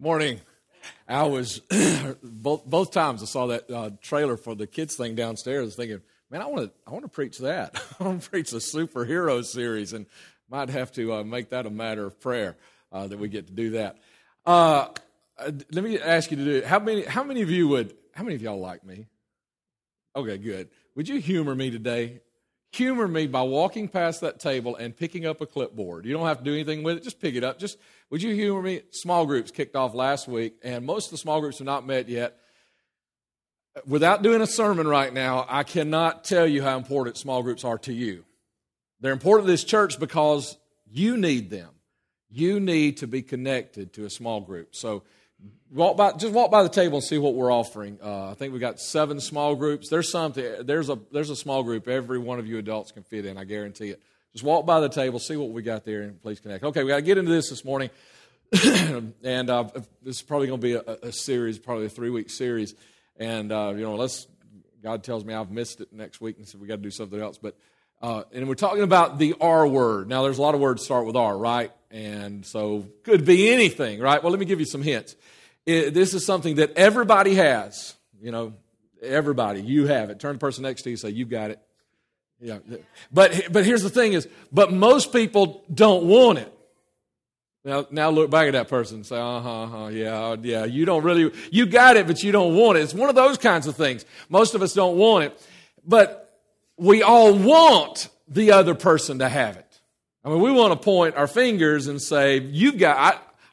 Morning. I was both both times I saw that uh, trailer for the kids thing downstairs. Thinking, man, I want to I want to preach that. I want to preach a superhero series, and might have to uh, make that a matter of prayer uh, that we get to do that. Uh, uh, let me ask you to do how many how many of you would how many of y'all like me? Okay, good. Would you humor me today? Humor me by walking past that table and picking up a clipboard. You don't have to do anything with it, just pick it up. Just would you humor me? Small groups kicked off last week, and most of the small groups have not met yet. Without doing a sermon right now, I cannot tell you how important small groups are to you. They're important to this church because you need them. You need to be connected to a small group. So walk by, just walk by the table and see what we're offering. Uh, I think we've got seven small groups. There's something. There's a there's a small group every one of you adults can fit in. I guarantee it. Just walk by the table, see what we got there, and please connect. Okay, we got to get into this this morning, and uh, this is probably going to be a, a, series, probably a three week series. And uh, you know, let's. God tells me I've missed it next week, and so we got to do something else. But uh, and we're talking about the R word. Now, there's a lot of words start with R, right? And so could be anything, right? Well, let me give you some hints. It, this is something that everybody has. You know, everybody. You have it. Turn the person next to you say, "You got it." Yeah. But but here's the thing: is but most people don't want it. Now, now look back at that person and say, uh huh, uh-huh, yeah, yeah, you don't really, you got it, but you don't want it. It's one of those kinds of things. Most of us don't want it. But we all want the other person to have it. I mean, we want to point our fingers and say, You've got,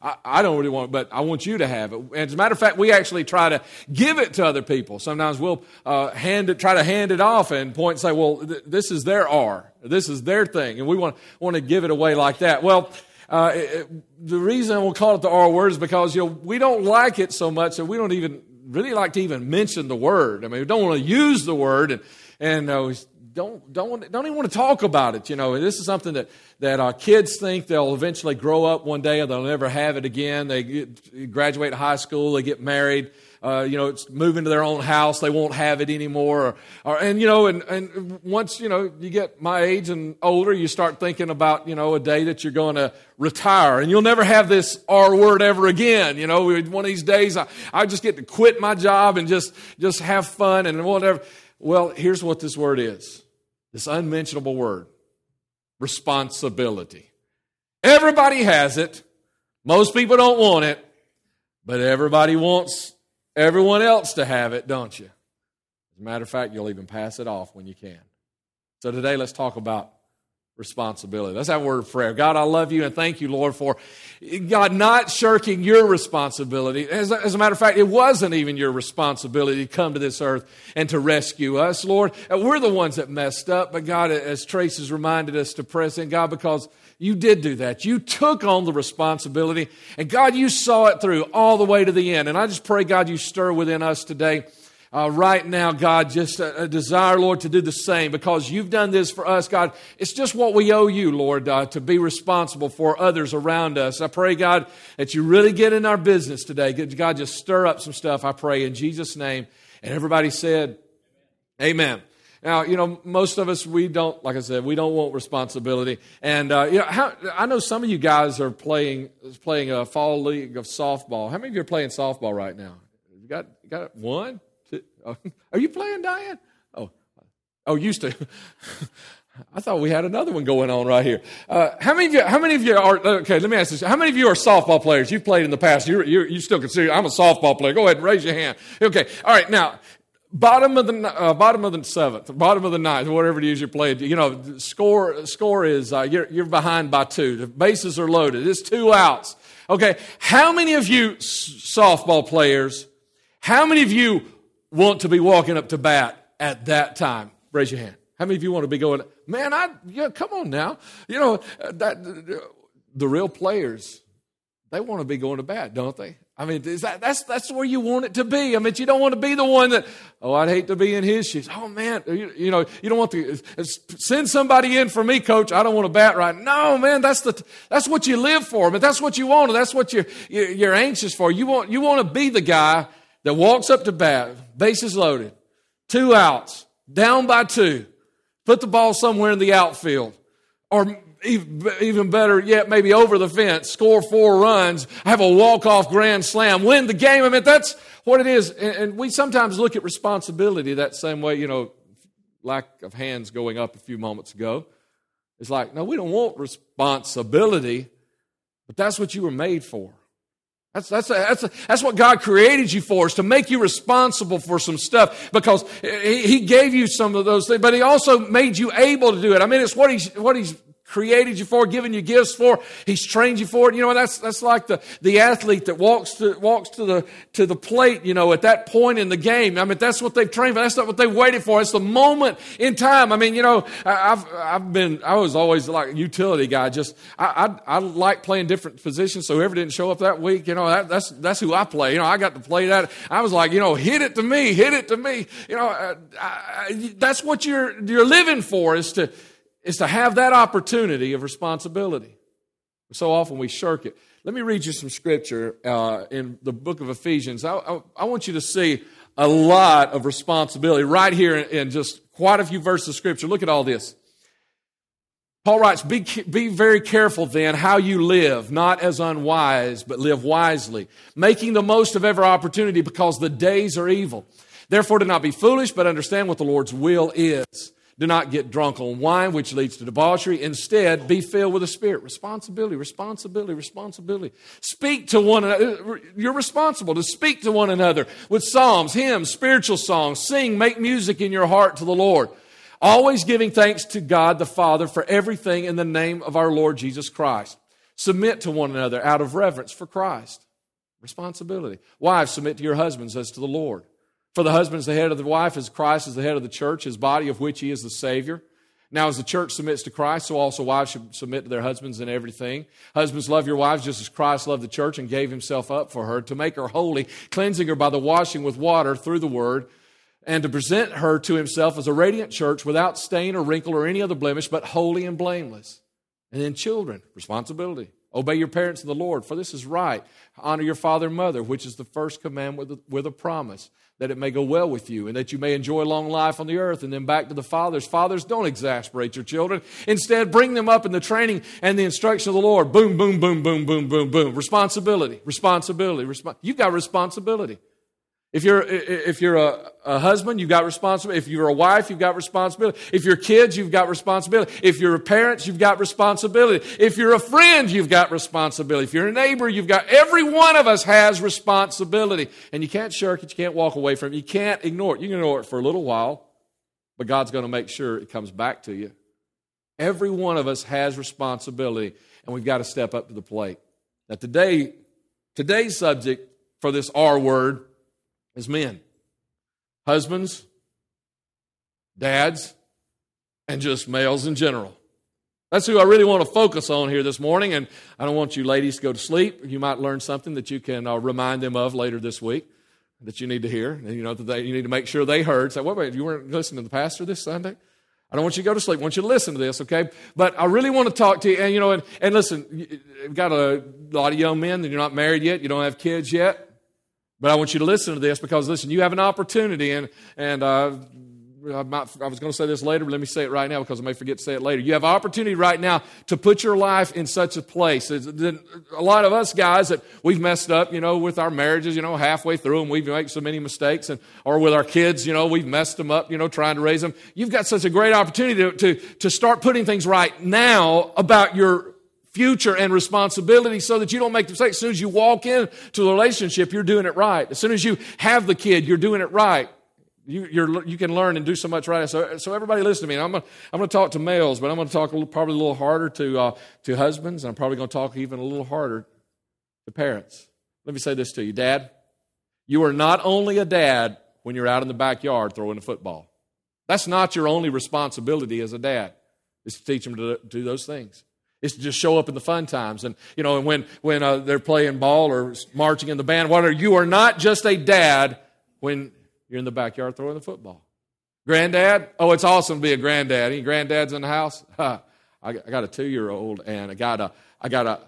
I, I, I don't really want it, but I want you to have it. And as a matter of fact, we actually try to give it to other people. Sometimes we'll uh, hand it, try to hand it off and point and say, Well, th- this is their R, this is their thing. And we want, want to give it away like that. Well, uh, it, the reason we'll call it the R word is because you know we don't like it so much that we don't even really like to even mention the word. I mean, we don't want to use the word, and and uh, don't don't don't even want to talk about it. You know, this is something that that our kids think they'll eventually grow up one day and they'll never have it again. They get, graduate high school, they get married. Uh, you know, it's move into their own house, they won't have it anymore. Or, or, and you know, and, and once you know you get my age and older, you start thinking about you know a day that you're going to retire, and you'll never have this R word ever again. You know, one of these days I, I just get to quit my job and just just have fun and whatever. Well, here's what this word is this unmentionable word responsibility. Everybody has it. Most people don't want it, but everybody wants everyone else to have it, don't you? As a matter of fact, you'll even pass it off when you can. So today, let's talk about responsibility. Have a word of prayer. God, I love you and thank you, Lord, for God not shirking your responsibility. As a, as a, matter of fact, it wasn't even your responsibility to come to this earth and to rescue us, Lord. Uh, we're the ones that messed up, but God, as Trace has reminded us to press in, God, because you did do that. You took on the responsibility, and God, you saw it through all the way to the end. And I just pray, God, you stir within us today uh, right now, God, just a, a, desire, Lord, to do the same because you've done this for us, God. It's just what we owe you, Lord, uh, to be responsible for others around us. I pray, God, that you really get in our business today. God, just stir up some stuff, I pray, in Jesus' name. And everybody said, Amen. Now, you know, most of us, we don't, like I said, we don't want responsibility. And, uh, you know, how, I know some of you guys are playing, playing a fall league of softball. How many of you are playing softball right now? You got, you got one? Are you playing, Diane? Oh, oh, used to. I thought we had another one going on right here. Uh, how many of you? How many of you are? Okay, let me ask this: How many of you are softball players? You've played in the past. You you still consider I'm a softball player. Go ahead and raise your hand. Okay, all right. Now, bottom of the uh, bottom of the seventh, bottom of the ninth, whatever it is you're playing. You know, score score is uh, you're you're behind by two. The bases are loaded. It's two outs. Okay, how many of you softball players? How many of you want to be walking up to bat at that time? Raise your hand. How many of you want to be going, man, I, yeah, come on now. You know, uh, that, the real players, they want to be going to bat, don't they? I mean, that, that's, that's where you want it to be. I mean, you don't want to be the one that, oh, I'd hate to be in his shoes. Oh, man, you, you know, you don't want to send somebody in for me, coach. I don't want to bat right. No, man, that's the, that's what you live for. Mean, that's what you want. That's what you're, you're anxious for. You want, you want to be the guy that walks up to bat, bases loaded, two outs, down by two, put the ball somewhere in the outfield, or even better yet, maybe over the fence, score four runs, have a walk-off grand slam, win the game. I mean, that's what it is. And we sometimes look at responsibility that same way, you know, lack of hands going up a few moments ago. It's like, no, we don't want responsibility, but that's what you were made for. That's, that's, that's, that's what God created you for, is to make you responsible for some stuff because he, he gave you some of those things, but He also made you able to do it. I mean, it's what He's, what he's created you for, given you gifts for. He's trained you for it. You know, that's, that's like the, the athlete that walks to, walks to the, to the plate, you know, at that point in the game. I mean, that's what they've trained for. That's not what they've waited for. It's the moment in time. I mean, you know, I've, I've been, I was always like a utility guy. Just, I, I, I like playing different positions. So whoever didn't show up that week, you know, that, that's, that's who I play. You know, I got to play that. I was like, you know, hit it to me, hit it to me. You know, uh, I, that's what you're, you're living for is to, is to have that opportunity of responsibility. So often we shirk it. Let me read you some scripture uh, in the book of Ephesians. I, I, I, want you to see a lot of responsibility right here in, in just quite a few verses of scripture. Look at all this. Paul writes, be, be very careful then how you live, not as unwise, but live wisely, making the most of every opportunity because the days are evil. Therefore, do not be foolish, but understand what the Lord's will is. Do not get drunk on wine, which leads to debauchery. Instead, be filled with the Spirit. Responsibility, responsibility, responsibility. Speak to one another. You're responsible to speak to one another with psalms, hymns, spiritual songs. Sing, make music in your heart to the Lord. Always giving thanks to God the Father for everything in the name of our Lord Jesus Christ. Submit to one another out of reverence for Christ. Responsibility. Wives, submit to your husbands as to the Lord. For the husband is the head of the wife, as Christ is the head of the church, his body of which he is the Savior. Now, as the church submits to Christ, so also wives should submit to their husbands in everything. Husbands, love your wives just as Christ loved the church and gave himself up for her to make her holy, cleansing her by the washing with water through the word, and to present her to himself as a radiant church without stain or wrinkle or any other blemish, but holy and blameless. And then, children, responsibility. Obey your parents in the Lord, for this is right. Honor your father and mother, which is the first commandment with a, with a promise that it may go well with you and that you may enjoy long life on the earth. And then back to the fathers. Fathers, don't exasperate your children. Instead, bring them up in the training and the instruction of the Lord. Boom, boom, boom, boom, boom, boom, boom. Responsibility, responsibility. Resp- You've got responsibility. If you're, if you're a, a, husband, you've got responsibility. If you're a wife, you've got responsibility. If you're kids, you've got responsibility. If you're parents, you've got responsibility. If you're a friend, you've got responsibility. If you're a neighbor, you've got, every one of us has responsibility. And you can't shirk it. You can't walk away from it. You can't ignore it. You can ignore it for a little while, but God's going to make sure it comes back to you. Every one of us has responsibility, and we've got to step up to the plate. Now, today, today's subject for this R word as men husbands, dads, and just males in general. That's who I really want to focus on here this morning. And I don't want you ladies to go to sleep. You might learn something that you can uh, remind them of later this week that you need to hear. And you know, that they, you need to make sure they heard. Say, wait, you weren't listening to the pastor this Sunday? I don't want you to go to sleep. I want you to listen to this, okay? But I really want to talk to you. And, you know, and, and listen, you've got a lot of young men that you're not married yet. You don't have kids yet. But I want you to listen to this because, listen, you have an opportunity, and, and uh, I, might, I, was going to say this later, but let me say it right now because I may forget to say it later. You have an opportunity right now to put your life in such a place. A lot of us guys that we've messed up, you know, with our marriages, you know, halfway through and we've made so many mistakes, and or with our kids, you know, we've messed them up, you know, trying to raise them. You've got such a great opportunity to, to, to start putting things right now about your future and responsibility so that you don't make mistakes. As soon as you walk into the relationship, you're doing it right. As soon as you have the kid, you're doing it right. You, you can learn and do so much right. So, so everybody listen to me. I'm going I'm to talk to males, but I'm going to talk a little, probably a little harder to, uh, to husbands, and I'm probably going to talk even a little harder to parents. Let me say this to you. Dad, you are not only a dad when you're out in the backyard throwing a football. That's not your only responsibility as a dad, is to teach them to do those things is to just show up in the fun times. And, you know, and when, when uh, they're playing ball or marching in the band, whatever, you are not just a dad when you're in the backyard throwing the football. Granddad? Oh, it's awesome to be a granddad. Any granddads in the house? I got a two year old and I got a, I got a,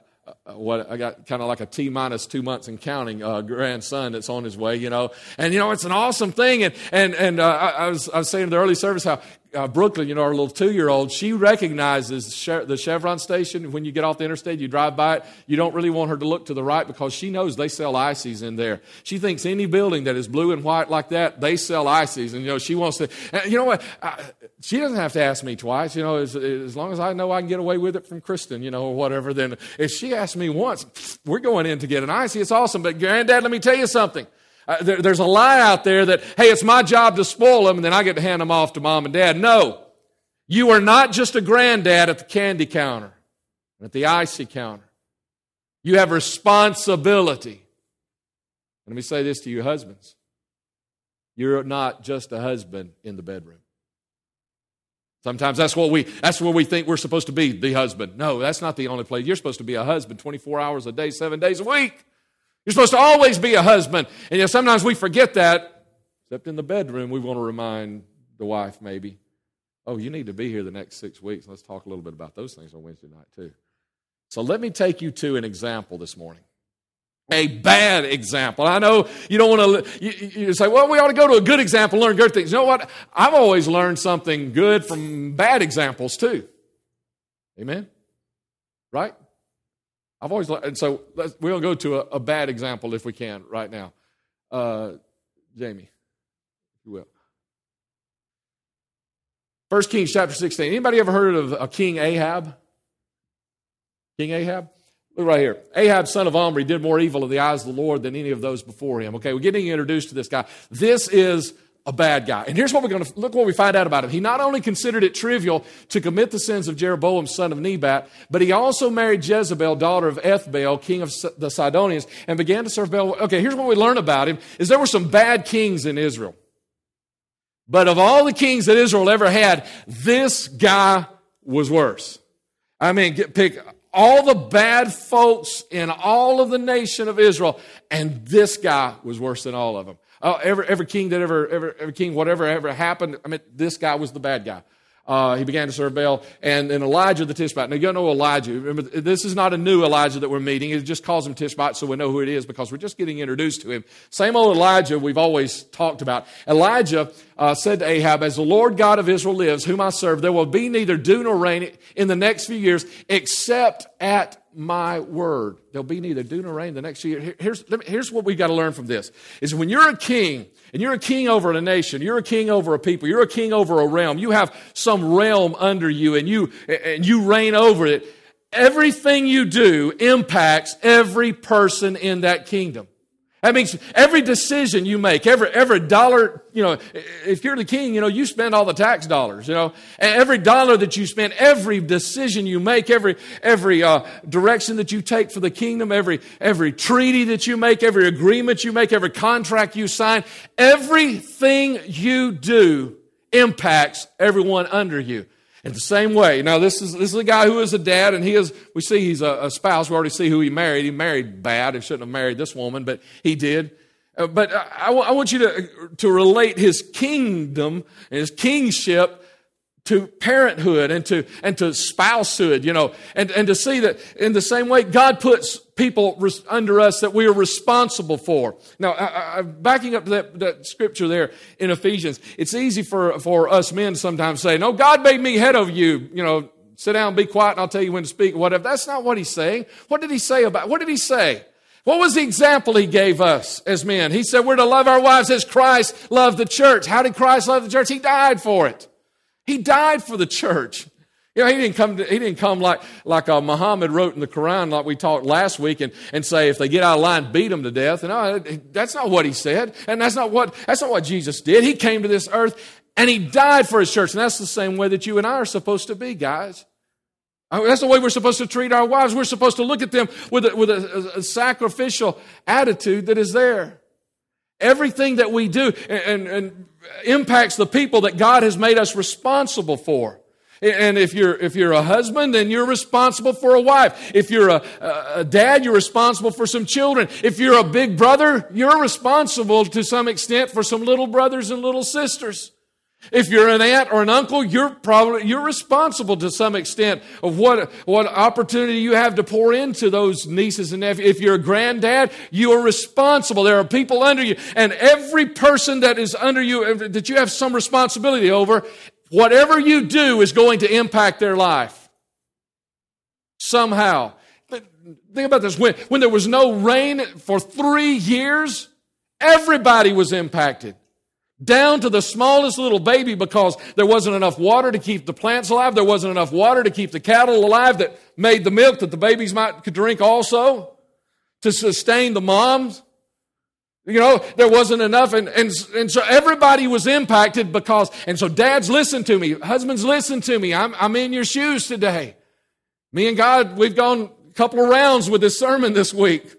what I got kind of like a T minus two months and counting uh, grandson that's on his way, you know, and you know it's an awesome thing. And and and uh, I, I, was I was saying in the early service how uh, Brooklyn, you know, our little two year old, she recognizes the Chevron station. When you get off the interstate, you drive by it, you don't really want her to look to the right because she knows they sell ices in there. She thinks any building that is blue and white like that, they sell ices. And, you know, she wants to, and you know what? I, she doesn't have to ask me twice. You know, as, as long as I know I can get away with it from Kristen, you know, or whatever, then if she asks me once, we're going in to get an icy. It's awesome. But, Granddad, let me tell you something. Uh, there, there's a lie out there that, hey, it's my job to spoil them and then I get to hand them off to mom and dad. No. You are not just a granddad at the candy counter, and at the icy counter. You have responsibility. Let me say this to you, husbands. You're not just a husband in the bedroom. Sometimes that's what we that's where we think we're supposed to be, the husband. No, that's not the only place. You're supposed to be a husband 24 hours a day, 7 days a week. You're supposed to always be a husband. And know, sometimes we forget that, except in the bedroom, we want to remind the wife maybe, oh, you need to be here the next six weeks. Let's talk a little bit about those things on Wednesday night, too. So let me take you to an example this morning. A bad example. I know you don't want to, you, you say, well, we ought to go to a good example, learn good things. You know what? I've always learned something good from bad examples, too. Amen? Right? I've always, and so to go to a, a, bad example if we can right now. Uh, Jamie, if you will. First Kings chapter 16. Anybody ever heard of a King Ahab? King Ahab? Look right here. Ahab, son of Omri, did more evil in the eyes of the Lord than any of those before him. Okay, we're getting introduced to this guy. This is a bad guy. And here's what we're going to look what we find out about him. He not only considered it trivial to commit the sins of Jeroboam, son of Nebat, but he also married Jezebel, daughter of Ethbaal, king of the Sidonians, and began to serve Baal. Okay, here's what we learn about him is there were some bad kings in Israel. But of all the kings that Israel ever had, this guy was worse. I mean, get, pick all the bad folks in all of the nation of Israel, and this guy was worse than all of them. Oh, every, every king that ever, ever, every king, whatever ever happened, I mean, this guy was the bad guy. Uh, he began to serve Baal. And, and Elijah the Tishbite. Now, you know Elijah. Remember, this is not a new Elijah that we're meeting. It just calls him Tishbite so we know who it is because we're just getting introduced to him. Same old Elijah we've always talked about. Elijah uh, said to Ahab, As the Lord God of Israel lives, whom I serve, there will be neither dew nor rain in the next few years except at my word. There'll be neither dew nor rain the next year. Here's, here's what we've got to learn from this is when you're a king and you're a king over a nation, you're a king over a people, you're a king over a realm, you have some realm under you and you, and you reign over it, everything you do impacts every person in that kingdom. That means every decision you make, every, every dollar, you know, if you're the king, you know, you spend all the tax dollars, you know, and every dollar that you spend, every decision you make, every, every uh, direction that you take for the kingdom, every, every treaty that you make, every agreement you make, every contract you sign, everything you do impacts everyone under you. In the same way, now this is this is a guy who is a dad, and he is. We see he's a, a spouse. We already see who he married. He married bad. He shouldn't have married this woman, but he did. Uh, but I, I want you to to relate his kingdom and his kingship to parenthood and to, and to spousehood, you know, and, and to see that in the same way God puts people under us that we are responsible for. Now, I, I, backing up that, that scripture there in Ephesians, it's easy for, for us men to sometimes say, no, God made me head of you, you know, sit down, be quiet, and I'll tell you when to speak, whatever. That's not what he's saying. What did he say about, what did he say? What was the example he gave us as men? He said we're to love our wives as Christ loved the church. How did Christ love the church? He died for it. He died for the church. You know, he didn't come, to, he didn't come like, like uh, Muhammad wrote in the Quran, like we talked last week, and, and say, if they get out of line, beat them to death. And no, that's not what he said. And that's not what, that's not what Jesus did. He came to this earth and he died for his church. And that's the same way that you and I are supposed to be, guys. That's the way we're supposed to treat our wives. We're supposed to look at them with a, with a, a sacrificial attitude that is there. Everything that we do and, and, and, impacts the people that God has made us responsible for. And if you're, if you're a husband, then you're responsible for a wife. If you're a, a dad, you're responsible for some children. If you're a big brother, you're responsible to some extent for some little brothers and little sisters. If you're an aunt or an uncle, you're probably you're responsible to some extent of what what opportunity you have to pour into those nieces and nephews. If you're a granddad, you are responsible. There are people under you, and every person that is under you that you have some responsibility over, whatever you do is going to impact their life somehow. Think about this: when when there was no rain for three years, everybody was impacted down to the smallest little baby because there wasn't enough water to keep the plants alive. There wasn't enough water to keep the cattle alive that made the milk that the babies might could drink also to sustain the moms. You know, there wasn't enough. And, and, and so everybody was impacted because, and so dads, listen to me. Husbands, listen to me. I'm, I'm in your shoes today. Me and God, we've gone a couple of rounds with this sermon this week.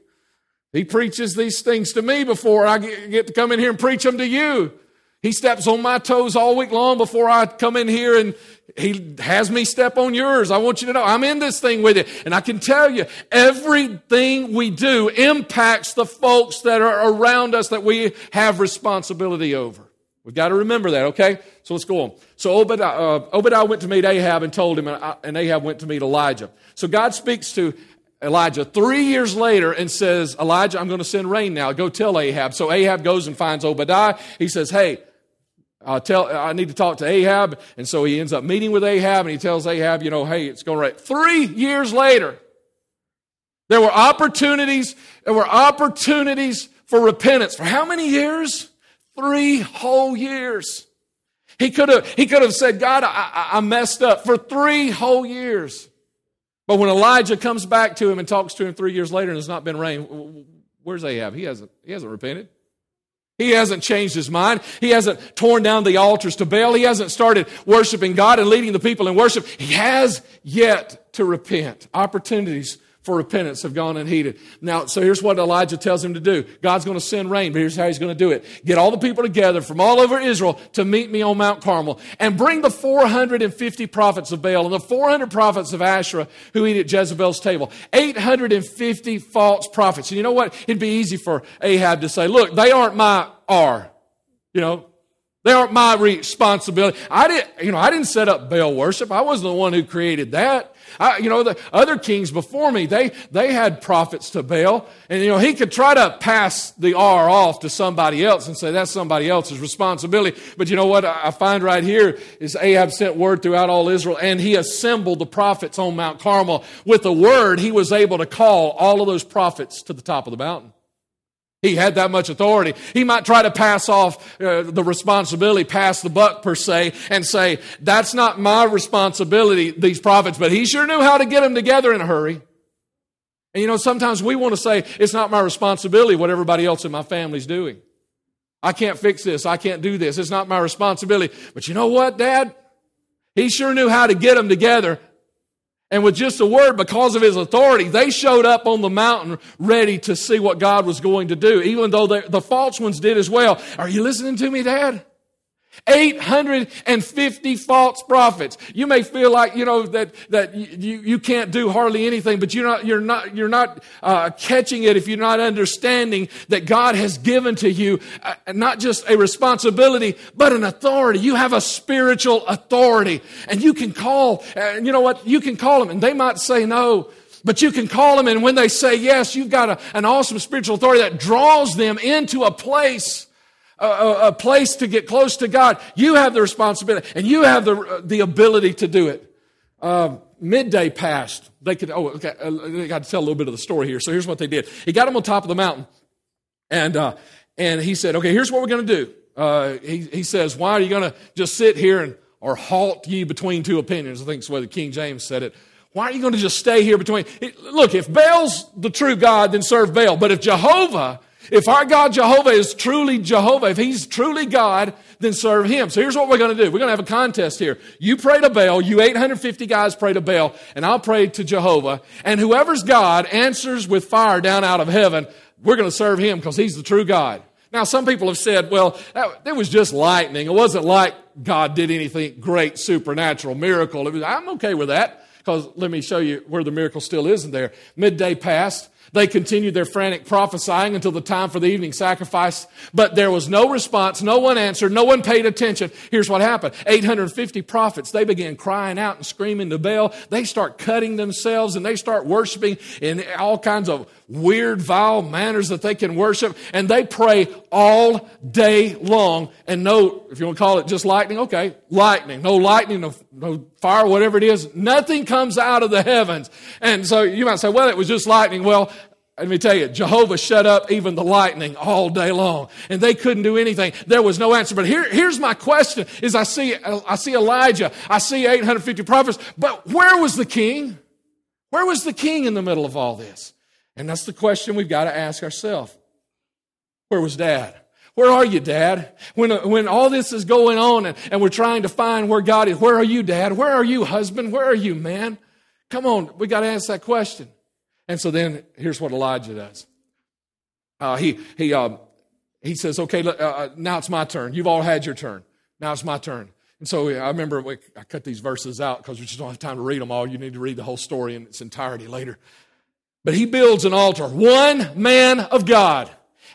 He preaches these things to me before I get to come in here and preach them to you. He steps on my toes all week long before I come in here and he has me step on yours. I want you to know I'm in this thing with you. And I can tell you, everything we do impacts the folks that are around us that we have responsibility over. We've got to remember that, okay? So let's go on. So Obadiah, uh, Obadiah went to meet Ahab and told him, and Ahab went to meet Elijah. So God speaks to Elijah three years later and says, Elijah, I'm going to send rain now. Go tell Ahab. So Ahab goes and finds Obadiah. He says, Hey, Tell, I need to talk to Ahab. And so he ends up meeting with Ahab and he tells Ahab, you know, hey, it's going to right. Three years later, there were opportunities, there were opportunities for repentance. For how many years? Three whole years. He could have, he could have said, God, I, I messed up for three whole years. But when Elijah comes back to him and talks to him three years later and there's not been rain, where's Ahab? He hasn't, he hasn't repented. He hasn't changed his mind. He hasn't torn down the altars to Baal. He hasn't started worshiping God and leading the people in worship. He has yet to repent. Opportunities for repentance have gone unheeded. Now, so here's what Elijah tells him to do. God's going to send rain, but here's how he's going to do it. Get all the people together from all over Israel to meet me on Mount Carmel and bring the 450 prophets of Baal and the 400 prophets of Asherah who eat at Jezebel's table. 850 false prophets. And you know what? It'd be easy for Ahab to say, look, they aren't my R. You know, they aren't my responsibility. I didn't, you know, I didn't set up Baal worship. I wasn't the one who created that. I, you know, the other kings before me, they, they had prophets to Baal. And, you know, he could try to pass the R off to somebody else and say that's somebody else's responsibility. But you know what I find right here is Ahab sent word throughout all Israel and he assembled the prophets on Mount Carmel. With the word, he was able to call all of those prophets to the top of the mountain. He had that much authority. He might try to pass off uh, the responsibility, pass the buck per se, and say, that's not my responsibility, these prophets, but he sure knew how to get them together in a hurry. And you know, sometimes we want to say, it's not my responsibility what everybody else in my family's doing. I can't fix this. I can't do this. It's not my responsibility. But you know what, Dad? He sure knew how to get them together and with just a word, because of his authority, they showed up on the mountain ready to see what God was going to do, even though the, false ones did as well. Are you listening to me, Dad? 850 false prophets. You may feel like, you know, that, that you, you can't do hardly anything, but you're not, you're not, you're not uh, catching it if you're not understanding that God has given to you uh, not just a responsibility, but an authority. You have a spiritual authority and you can call, and you know what? You can call them and they might say no. But you can call them, and when they say yes, you've got a, an awesome spiritual authority that draws them into a place a, a, place to get close to God. You have the responsibility and you have the, the ability to do it. Uh, midday passed. They could, oh, okay, uh, I got to tell a little bit of the story here. So here's what they did. He got them on top of the mountain and, uh, and he said, okay, here's what we're going to do. Uh, he, he says, why are you going to just sit here and, or halt ye between two opinions? I think it's the way the King James said it. Why are you going to just stay here between? Look, if Baal's the true God, then serve Baal. But if Jehovah if our God Jehovah is truly Jehovah, if He's truly God, then serve Him. So here's what we're going to do. We're going to have a contest here. You pray to Baal, you 850 guys pray to Baal, and I'll pray to Jehovah. And whoever's God answers with fire down out of heaven, we're going to serve Him because He's the true God. Now, some people have said, well, that, was just lightning. It wasn't like God did anything great, supernatural, miracle. Was, I'm okay with that because let me show you where the miracle still isn't there. Midday passed. They continued their frantic prophesying until the time for the evening sacrifice, but there was no response. No one answered. No one paid attention. Here's what happened 850 prophets, they began crying out and screaming to Baal. They start cutting themselves and they start worshiping in all kinds of weird, vile manners that they can worship. And they pray all day long. And no, if you want to call it just lightning, okay, lightning. No lightning, no, no fire, whatever it is. Nothing comes out of the heavens. And so you might say, well, it was just lightning. Well, let me tell you, Jehovah shut up even the lightning all day long, and they couldn't do anything. There was no answer. But here, here's my question: Is I see, I see Elijah, I see 850 prophets, but where was the king? Where was the king in the middle of all this? And that's the question we've got to ask ourselves. Where was Dad? Where are you, Dad? When, when all this is going on and, and we're trying to find where God is, where are you, Dad? Where are you, husband? Where are you, man? Come on, we got to ask that question. And so then here's what Elijah does. Uh, he, he, uh, he says, okay, uh, uh, now it's my turn. You've all had your turn. Now it's my turn. And so I remember we, I cut these verses out because we just don't have time to read them all. You need to read the whole story in its entirety later. But he builds an altar. One man of God.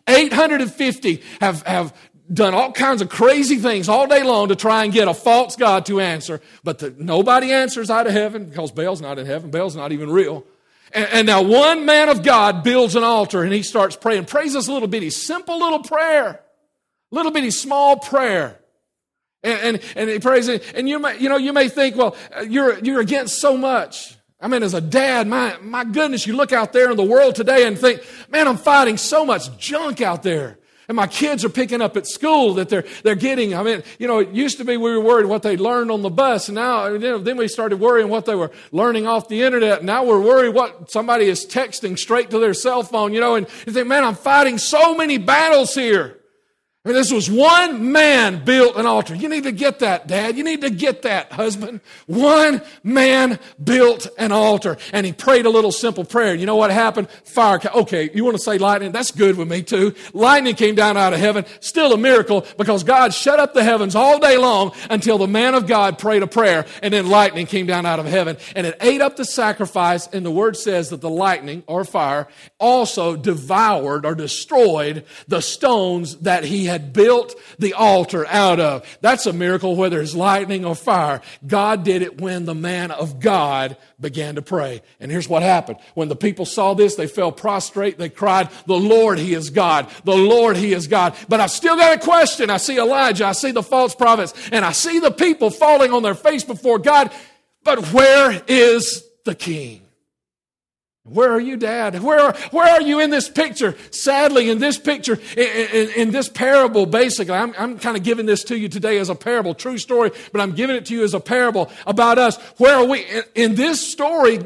850 have, have done all kinds of crazy things all day long to try and get a false God to answer. But the, nobody answers out of heaven because Baal's not in heaven. Baal's not even real. And, and now one man of God builds an altar and he starts praying. Prays this little bitty, simple little prayer. Little bitty small prayer. And, and, and he prays it. And you may, you know, you may think, well, you're, you're against so much. I mean, as a dad, my, my goodness, you look out there in the world today and think, man, I'm fighting so much junk out there. And my kids are picking up at school that they're, they're getting. I mean, you know, it used to be we were worried what they learned on the bus. And now, you know, then we started worrying what they were learning off the internet. Now we're worried what somebody is texting straight to their cell phone, you know, and you think, man, I'm fighting so many battles here. I mean, this was one man built an altar. You need to get that, Dad. You need to get that, husband. One man built an altar. And he prayed a little simple prayer. You know what happened? Fire. Okay, you want to say lightning? That's good with me too. Lightning came down out of heaven. Still a miracle because God shut up the heavens all day long until the man of God prayed a prayer and then lightning came down out of heaven and it ate up the sacrifice. And the word says that the lightning or fire also devoured or destroyed the stones that he had built the altar out of. That's a miracle, whether it's lightning or fire. God did it when the man of God began to pray. And here's what happened. When the people saw this, they fell prostrate. They cried, The Lord, He is God. The Lord, He is God. But I've still got a question. I see Elijah, I see the false prophets, and I see the people falling on their face before God. But where is the king? Where are you, Dad? Where are, where are you in this picture? Sadly, in this picture, in, in, in this parable, basically, I'm, I'm kind of giving this to you today as a parable, true story, but I'm giving it to you as a parable about us. Where are we? In, in this story,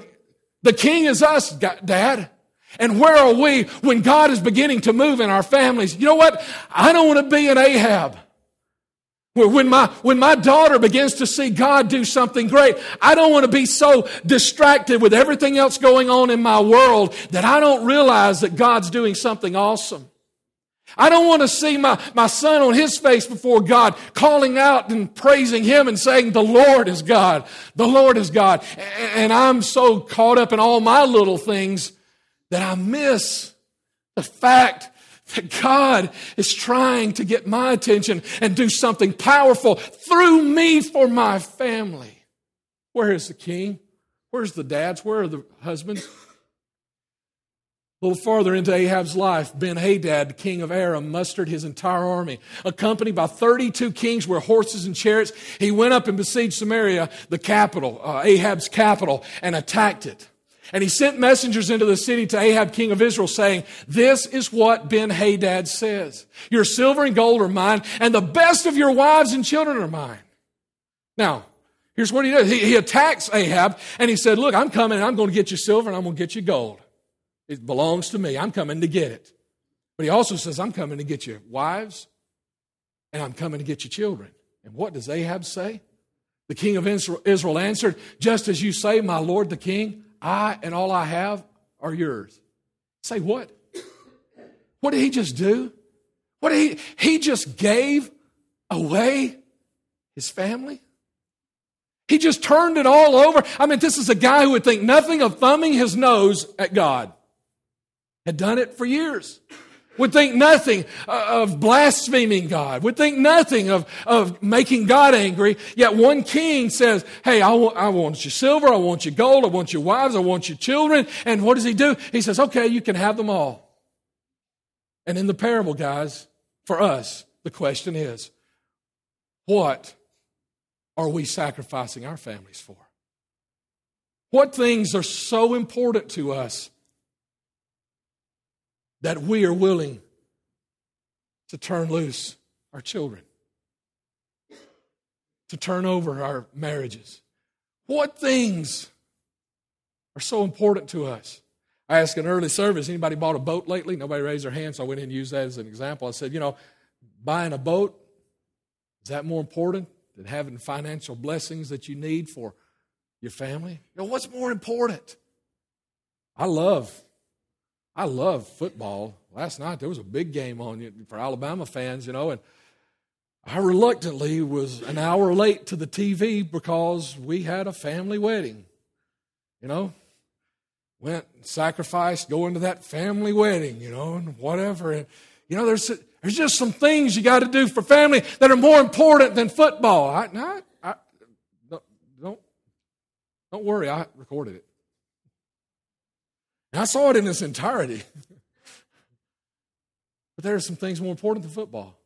the king is us, Dad. And where are we when God is beginning to move in our families? You know what? I don't want to be an Ahab. When my, when my daughter begins to see God do something great, I don't want to be so distracted with everything else going on in my world that I don't realize that God's doing something awesome. I don't want to see my, my son on his face before God, calling out and praising him and saying, The Lord is God. The Lord is God. And I'm so caught up in all my little things that I miss the fact that God is trying to get my attention and do something powerful through me for my family. Where is the king? Where's the dads? Where are the husbands? A little farther into Ahab's life, Ben Hadad, king of Aram, mustered his entire army. Accompanied by 32 kings with horses and chariots, he went up and besieged Samaria, the capital, uh, Ahab's capital, and attacked it. And he sent messengers into the city to Ahab, king of Israel, saying, This is what Ben Hadad says. Your silver and gold are mine, and the best of your wives and children are mine. Now, here's what he does. He, he attacks Ahab, and he said, Look, I'm coming, and I'm going to get you silver, and I'm going to get you gold. It belongs to me. I'm coming to get it. But he also says, I'm coming to get you wives, and I'm coming to get you children. And what does Ahab say? The king of Israel answered, Just as you say, my lord the king, I and all I have are yours. Say what? What did he just do? What did he he just gave away his family? He just turned it all over. I mean, this is a guy who would think nothing of thumbing his nose at God. Had done it for years. Would think nothing uh, of blaspheming God. Would think nothing of, of making God angry. Yet one king says, Hey, I want, I want your silver. I want your gold. I want your wives. I want your children. And what does he do? He says, Okay, you can have them all. And in the parable, guys, for us, the question is, what are we sacrificing our families for? What things are so important to us that we are willing to turn loose our children, to turn over our marriages? What things are so important to us? I asked an early service, anybody bought a boat lately? Nobody raised their hand, so I went in and used that as an example. I said, you know, buying a boat, is that more important than having financial blessings that you need for your family? You know, what's more important? I love, I love football. Last night there was a big game on for Alabama fans, you know, and I reluctantly was an hour late to the TV because we had a family wedding. You know, went sacrificed going to that family wedding, you know, and whatever. And, you know, there's, there's just some things you got to do for family that are more important than football. I, I, I don't, don't worry, I recorded it. And I saw it in its entirety. but there are some things more important than football.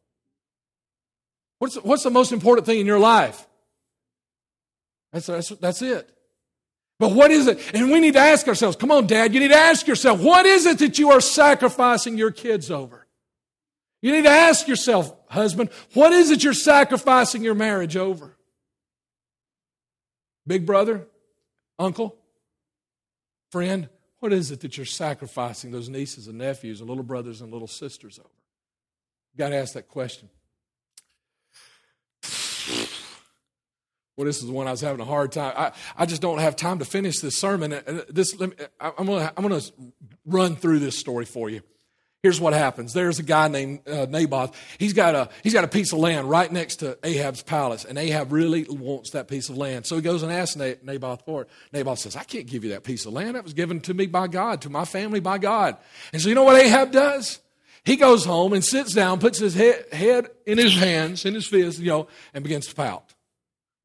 What's, what's the most important thing in your life? That's, that's, that's it. But what is it? And we need to ask ourselves, come on, Dad, you need to ask yourself, what is it that you are sacrificing your kids over? You need to ask yourself, husband, what is it you're sacrificing your marriage over? Big brother, uncle, friend, what is it that you're sacrificing those nieces and nephews and little brothers and little sisters over? You've got to ask that question. Well, this is the one I was having a hard time. I, I just don't have time to finish this sermon. Uh, this, me, I'm going to I'm gonna run through this story for you. Here's what happens. There's a guy named uh, Naboth. He's got, a, he's got a piece of land right next to Ahab's palace, and Ahab really wants that piece of land. So he goes and asks Naboth for it. Naboth says, I can't give you that piece of land. That was given to me by God, to my family by God. And so you know what Ahab does? He goes home and sits down, puts his head, head in his hands, in his fist, you know, and begins to pout.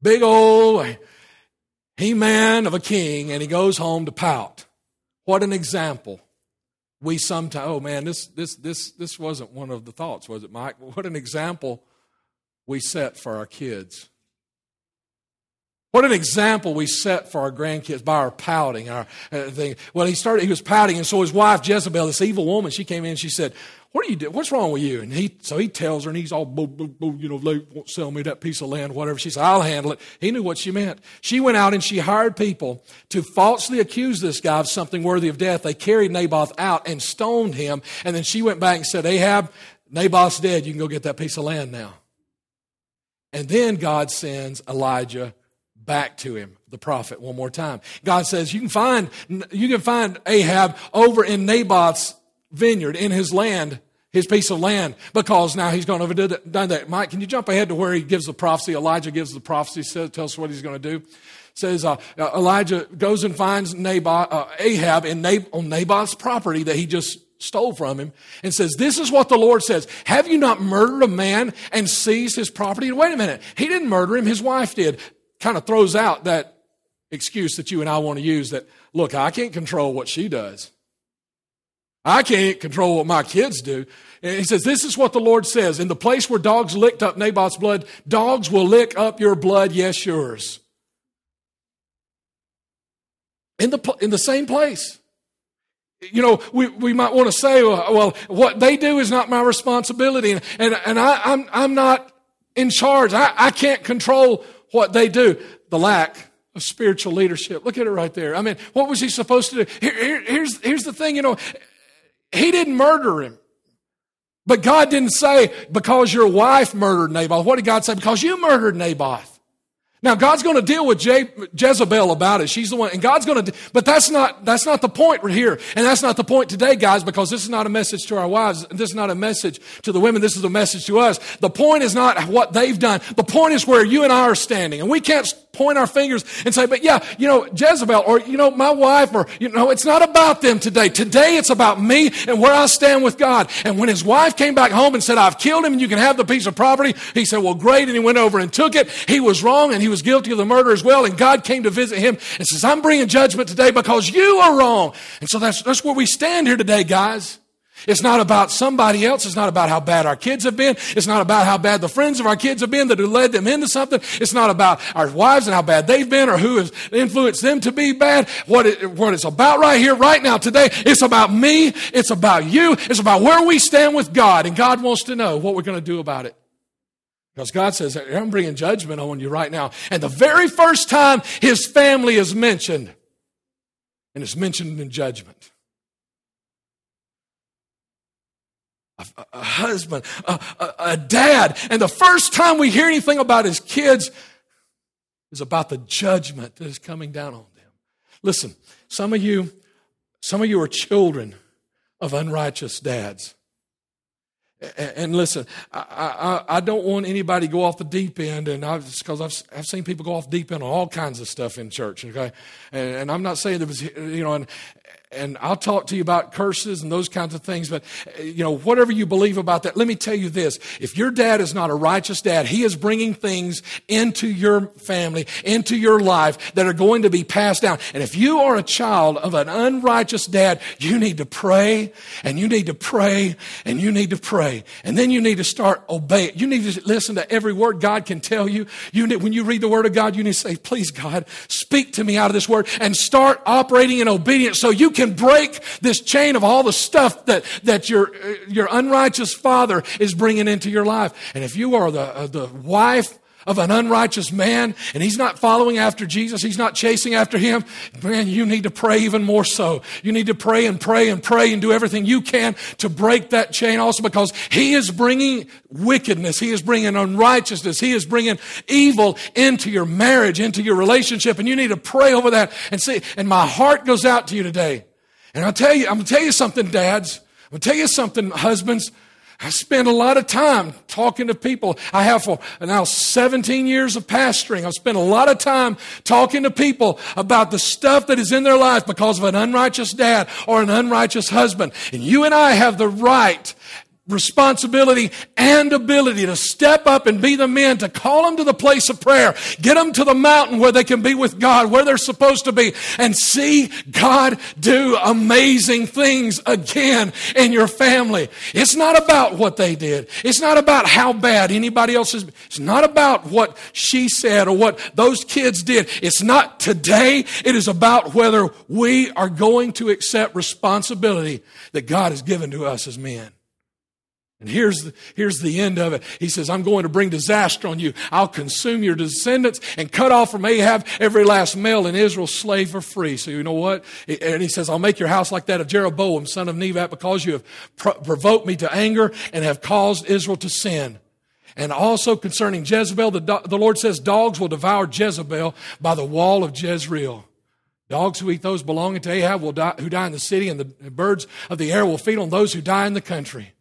Big old he man of a king, and he goes home to pout. What an example. We sometimes, oh man, this, this, this, this wasn't one of the thoughts, was it, Mike? What an example we set for our kids. What an example we set for our grandkids by our pouting, our uh, thing. Well, he started, he was pouting, and so his wife Jezebel, this evil woman, she came in and she said, what are you doing? What's wrong with you? And he, so he tells her, and he's all, boo, boo, boo, you know, they won't sell me that piece of land, whatever. She said, I'll handle it. He knew what she meant. She went out and she hired people to falsely accuse this guy of something worthy of death. They carried Naboth out and stoned him. And then she went back and said, Ahab, Naboth's dead. You can go get that piece of land now. And then God sends Elijah back to him, the prophet, one more time. God says, you can find, you can find Ahab over in Naboth's vineyard, in his land, his piece of land because now he's going to have done that. Mike, can you jump ahead to where he gives the prophecy? Elijah gives the prophecy, says, tells us what he's going to do. Says uh, uh, Elijah goes and finds Naboth, uh, Ahab in Nab- on Naboth's property that he just stole from him and says, This is what the Lord says. Have you not murdered a man and seized his property? Wait a minute, he didn't murder him, his wife did. Kind of throws out that excuse that you and I want to use that, look, I can't control what she does. I can't control what my kids do. And he says, This is what the Lord says. In the place where dogs licked up Naboth's blood, dogs will lick up your blood, yes, yours. In the, in the same place. You know, we, we might want to say, well, what they do is not my responsibility, and, and, and I, I'm, I'm not in charge. I, I can't control what they do. The lack of spiritual leadership. Look at it right there. I mean, what was he supposed to do? Here, here, here's, here's the thing, you know, he didn't murder him. But God didn't say, because your wife murdered Naboth. What did God say? Because you murdered Naboth. Now God's going to deal with Je- Jezebel about it. She's the one, and God's going to. But that's not that's not the point right here, and that's not the point today, guys. Because this is not a message to our wives. This is not a message to the women. This is a message to us. The point is not what they've done. The point is where you and I are standing, and we can't point our fingers and say, "But yeah, you know Jezebel, or you know my wife, or you know it's not about them today. Today it's about me and where I stand with God." And when his wife came back home and said, "I've killed him, and you can have the piece of property," he said, "Well, great," and he went over and took it. He was wrong, and he was guilty of the murder as well. And God came to visit him and says, I'm bringing judgment today because you are wrong. And so that's, that's where we stand here today, guys. It's not about somebody else. It's not about how bad our kids have been. It's not about how bad the friends of our kids have been that have led them into something. It's not about our wives and how bad they've been or who has influenced them to be bad. What, it, what it's about right here, right now, today, it's about me. It's about you. It's about where we stand with God. And God wants to know what we're going to do about it. Because God says, I'm bringing judgment on you right now. And the very first time his family is mentioned, and it's mentioned in judgment. A, a husband, a, a, a dad, and the first time we hear anything about his kids is about the judgment that is coming down on them. Listen, some of you, some of you are children of unrighteous dads. And listen, I, I, I, don't want anybody to go off the deep end, and I, because I've, I've seen people go off deep end on all kinds of stuff in church. Okay, and, and I'm not saying there was you know, and and I'll talk to you about curses and those kinds of things, but you know, whatever you believe about that, let me tell you this. If your dad is not a righteous dad, he is bringing things into your family, into your life that are going to be passed down. And if you are a child of an unrighteous dad, you need to pray and you need to pray and you need to pray. And then you need to start obeying. You need to listen to every word God can tell you. You need, when you read the word of God, you need to say, please God, speak to me out of this word and start operating in obedience so you can break this chain of all the stuff that, that your, your unrighteous father is bringing into your life. And if you are the, uh, the wife of an unrighteous man and he's not following after Jesus, he's not chasing after him, man, you need to pray even more so. You need to pray and pray and pray and do everything you can to break that chain also because he is bringing wickedness. He is bringing unrighteousness. He is bringing evil into your marriage, into your relationship. And you need to pray over that and see. And my heart goes out to you today. And I'll tell you, I'm to tell you something, dads. I'm to tell you something, husbands. I spend a lot of time talking to people. I have for now 17 years of pastoring. I've spent a lot of time talking to people about the stuff that is in their life because of an unrighteous dad or an unrighteous husband. And you and I have the right responsibility and ability to step up and be the men to call them to the place of prayer, get them to the mountain where they can be with God, where they're supposed to be, and see God do amazing things again in your family. It's not about what they did. It's not about how bad anybody else is. It's not about what she said or what those kids did. It's not today. It is about whether we are going to accept responsibility that God has given to us as men. And here's the, here's the end of it. He says, I'm going to bring disaster on you. I'll consume your descendants and cut off from Ahab every last male in Israel, slave or free. So you know what? And he says, I'll make your house like that of Jeroboam, son of Nebat, because you have provoked me to anger and have caused Israel to sin. And also concerning Jezebel, the, the Lord says, dogs will devour Jezebel by the wall of Jezreel. Dogs who eat those belonging to Ahab will die, who die in the city, and the birds of the air will feed on those who die in the country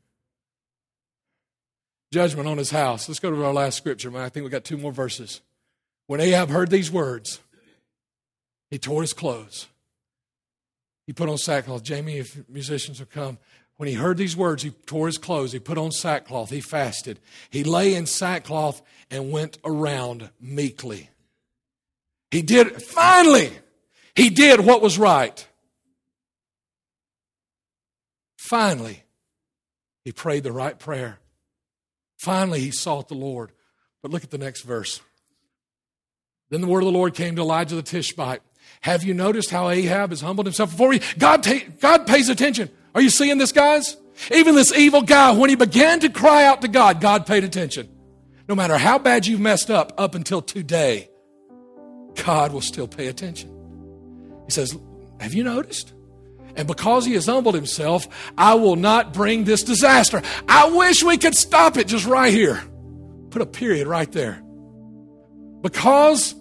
judgment on his house. Let's go to our last scripture. I think we got two more verses. When Ahab heard these words, he tore his clothes. He put on sackcloth. Jamie, if musicians will come. When he heard these words, he tore his clothes. He put on sackcloth. He fasted. He lay in sackcloth and went around meekly. He did, finally, he did what was right. Finally, he prayed the right prayer. Finally, he sought the Lord. But look at the next verse. Then the word of the Lord came to Elijah the Tishbite. Have you noticed how Ahab has humbled himself before you? God, God pays attention. Are you seeing this, guys? Even this evil guy, when he began to cry out to God, God paid attention. No matter how bad you've messed up up until today, God will still pay attention. He says, Have you noticed? And because he has humbled himself, I will not bring this disaster. I wish we could stop it just right here. Put a period right there. Because,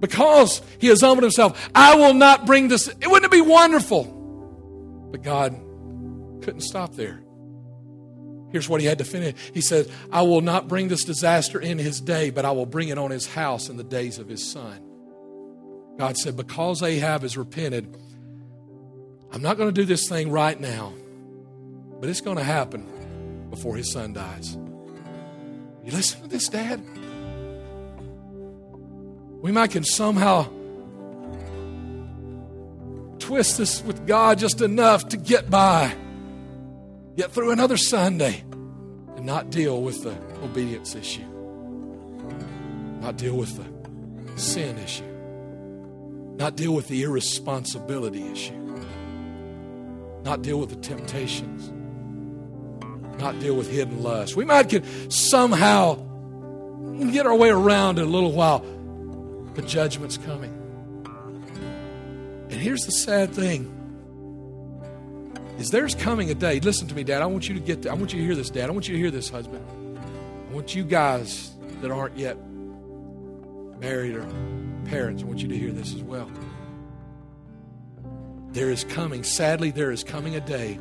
because he has humbled himself, I will not bring this. It wouldn't be wonderful? But God couldn't stop there. Here's what he had to finish. He said, I will not bring this disaster in his day, but I will bring it on his house in the days of his son. God said, Because Ahab has repented, I'm not going to do this thing right now, but it's going to happen before his son dies. You listen to this, Dad? We might can somehow twist this with God just enough to get by, get through another Sunday, and not deal with the obedience issue, not deal with the sin issue, not deal with the irresponsibility issue not deal with the temptations, not deal with hidden lust. We might get somehow get our way around in a little while, but judgment's coming. And here's the sad thing. Is there's coming a day. Listen to me, Dad. I want you to get. I want you to hear this, Dad. I want you to hear this, husband. I want you guys that aren't yet married or parents. I want you to hear this as well. There is coming, sadly, there is coming a day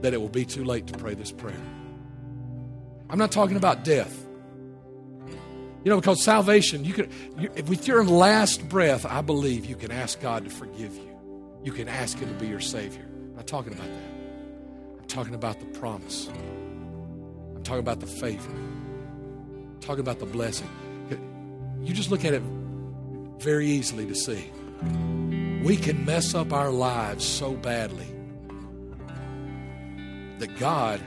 that it will be too late to pray this prayer. I'm not talking about death. You know, because salvation, you can, you, with your last breath, I believe you can ask God to forgive you. You can ask Him to be your Savior. I'm not talking about that. I'm talking about the promise. I'm talking about the favor. I'm talking about the blessing. You just look at it very easily to see. We can mess up our lives so badly that God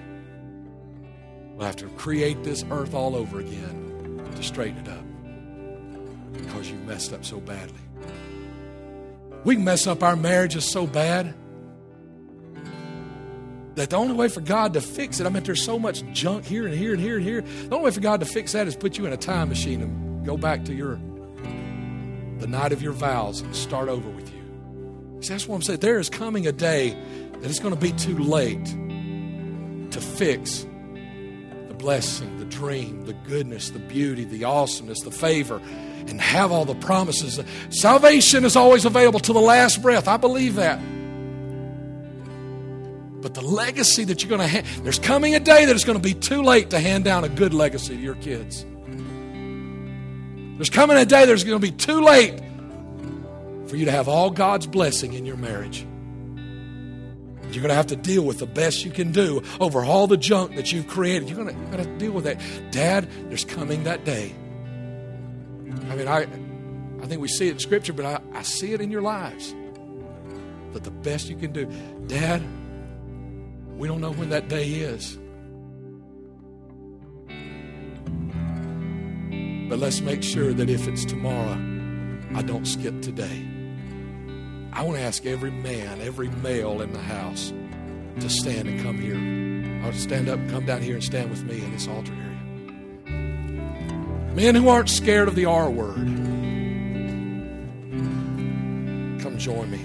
will have to create this earth all over again to straighten it up because you messed up so badly. We can mess up our marriages so bad that the only way for God to fix it, I mean, there's so much junk here and here and here and here. The only way for God to fix that is put you in a time machine and go back to your the night of your vows and start over with you. See, that's what I'm saying. There is coming a day that it's going to be too late to fix the blessing, the dream, the goodness, the beauty, the awesomeness, the favor, and have all the promises. Salvation is always available to the last breath. I believe that. But the legacy that you're going to have, there's coming a day that it's going to be too late to hand down a good legacy to your kids. There's coming a day there's going to be too late for you to have all God's blessing in your marriage. You're going to have to deal with the best you can do over all the junk that you've created. You're going to, you're going to have to deal with that. Dad, there's coming that day. I mean, I, I think we see it in Scripture, but I, I see it in your lives. That the best you can do. Dad, we don't know when that day is. But let's make sure that if it's tomorrow, I don't skip today. I want to ask every man, every male in the house to stand and come here. I'll stand up, come down here and stand with me in this altar area. Men who aren't scared of the R word, come join me.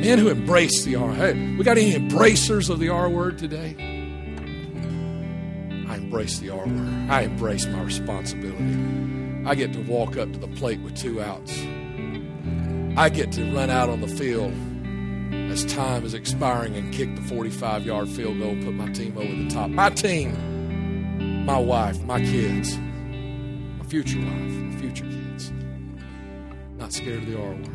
Men who embrace the R. Hey, we got any embracers of the R word today? Embrace the R word. I embrace my responsibility. I get to walk up to the plate with two outs. I get to run out on the field as time is expiring and kick the 45 yard field goal, put my team over the top. My team, my wife, my kids, my future wife, my future kids. Not scared of the R word.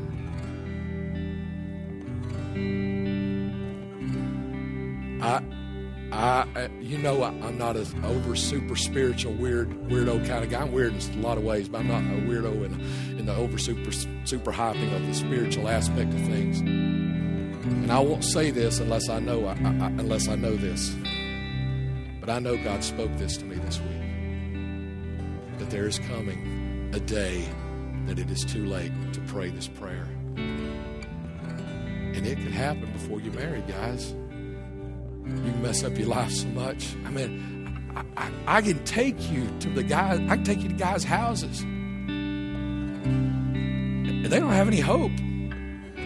I I, uh, you know, I, am not an over super spiritual weird weirdo kind of guy. I'm weird in a lot of ways, but I'm not a weirdo in, in the over super super hyping of the spiritual aspect of things. And I won't say this unless I know I, I, unless I know this. But I know God spoke this to me this week that there is coming a day that it is too late to pray this prayer. And it could happen before you're married, guys. You mess up your life so much. I mean, I, I, I can take you to the guys, I can take you to guys' houses. And they don't have any hope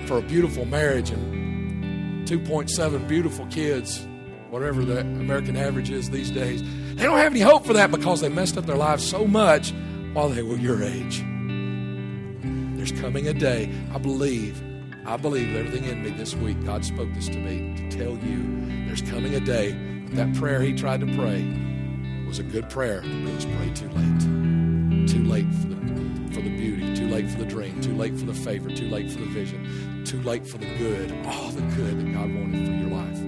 for a beautiful marriage and 2.7 beautiful kids whatever the American average is these days. They don't have any hope for that because they messed up their lives so much while they were your age. There's coming a day, I believe, I believe everything in me this week, God spoke this to me to tell you there's coming a day that prayer he tried to pray was a good prayer, but it was prayed too late. Too late for the, for the beauty, too late for the dream, too late for the favor, too late for the vision, too late for the good, all the good that God wanted for your life.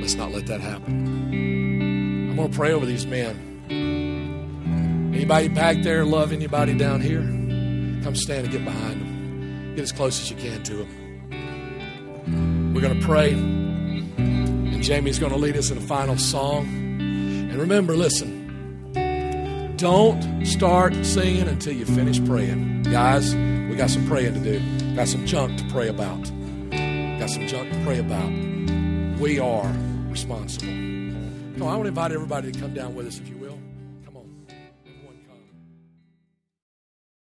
Let's not let that happen. I'm going to pray over these men. Anybody back there love anybody down here? Come stand and get behind them. Get as close as you can to Him. We're going to pray, and Jamie's going to lead us in a final song. And remember, listen, don't start singing until you finish praying. Guys, we got some praying to do. Got some junk to pray about. Got some junk to pray about. We are responsible. On, I want to invite everybody to come down with us if you.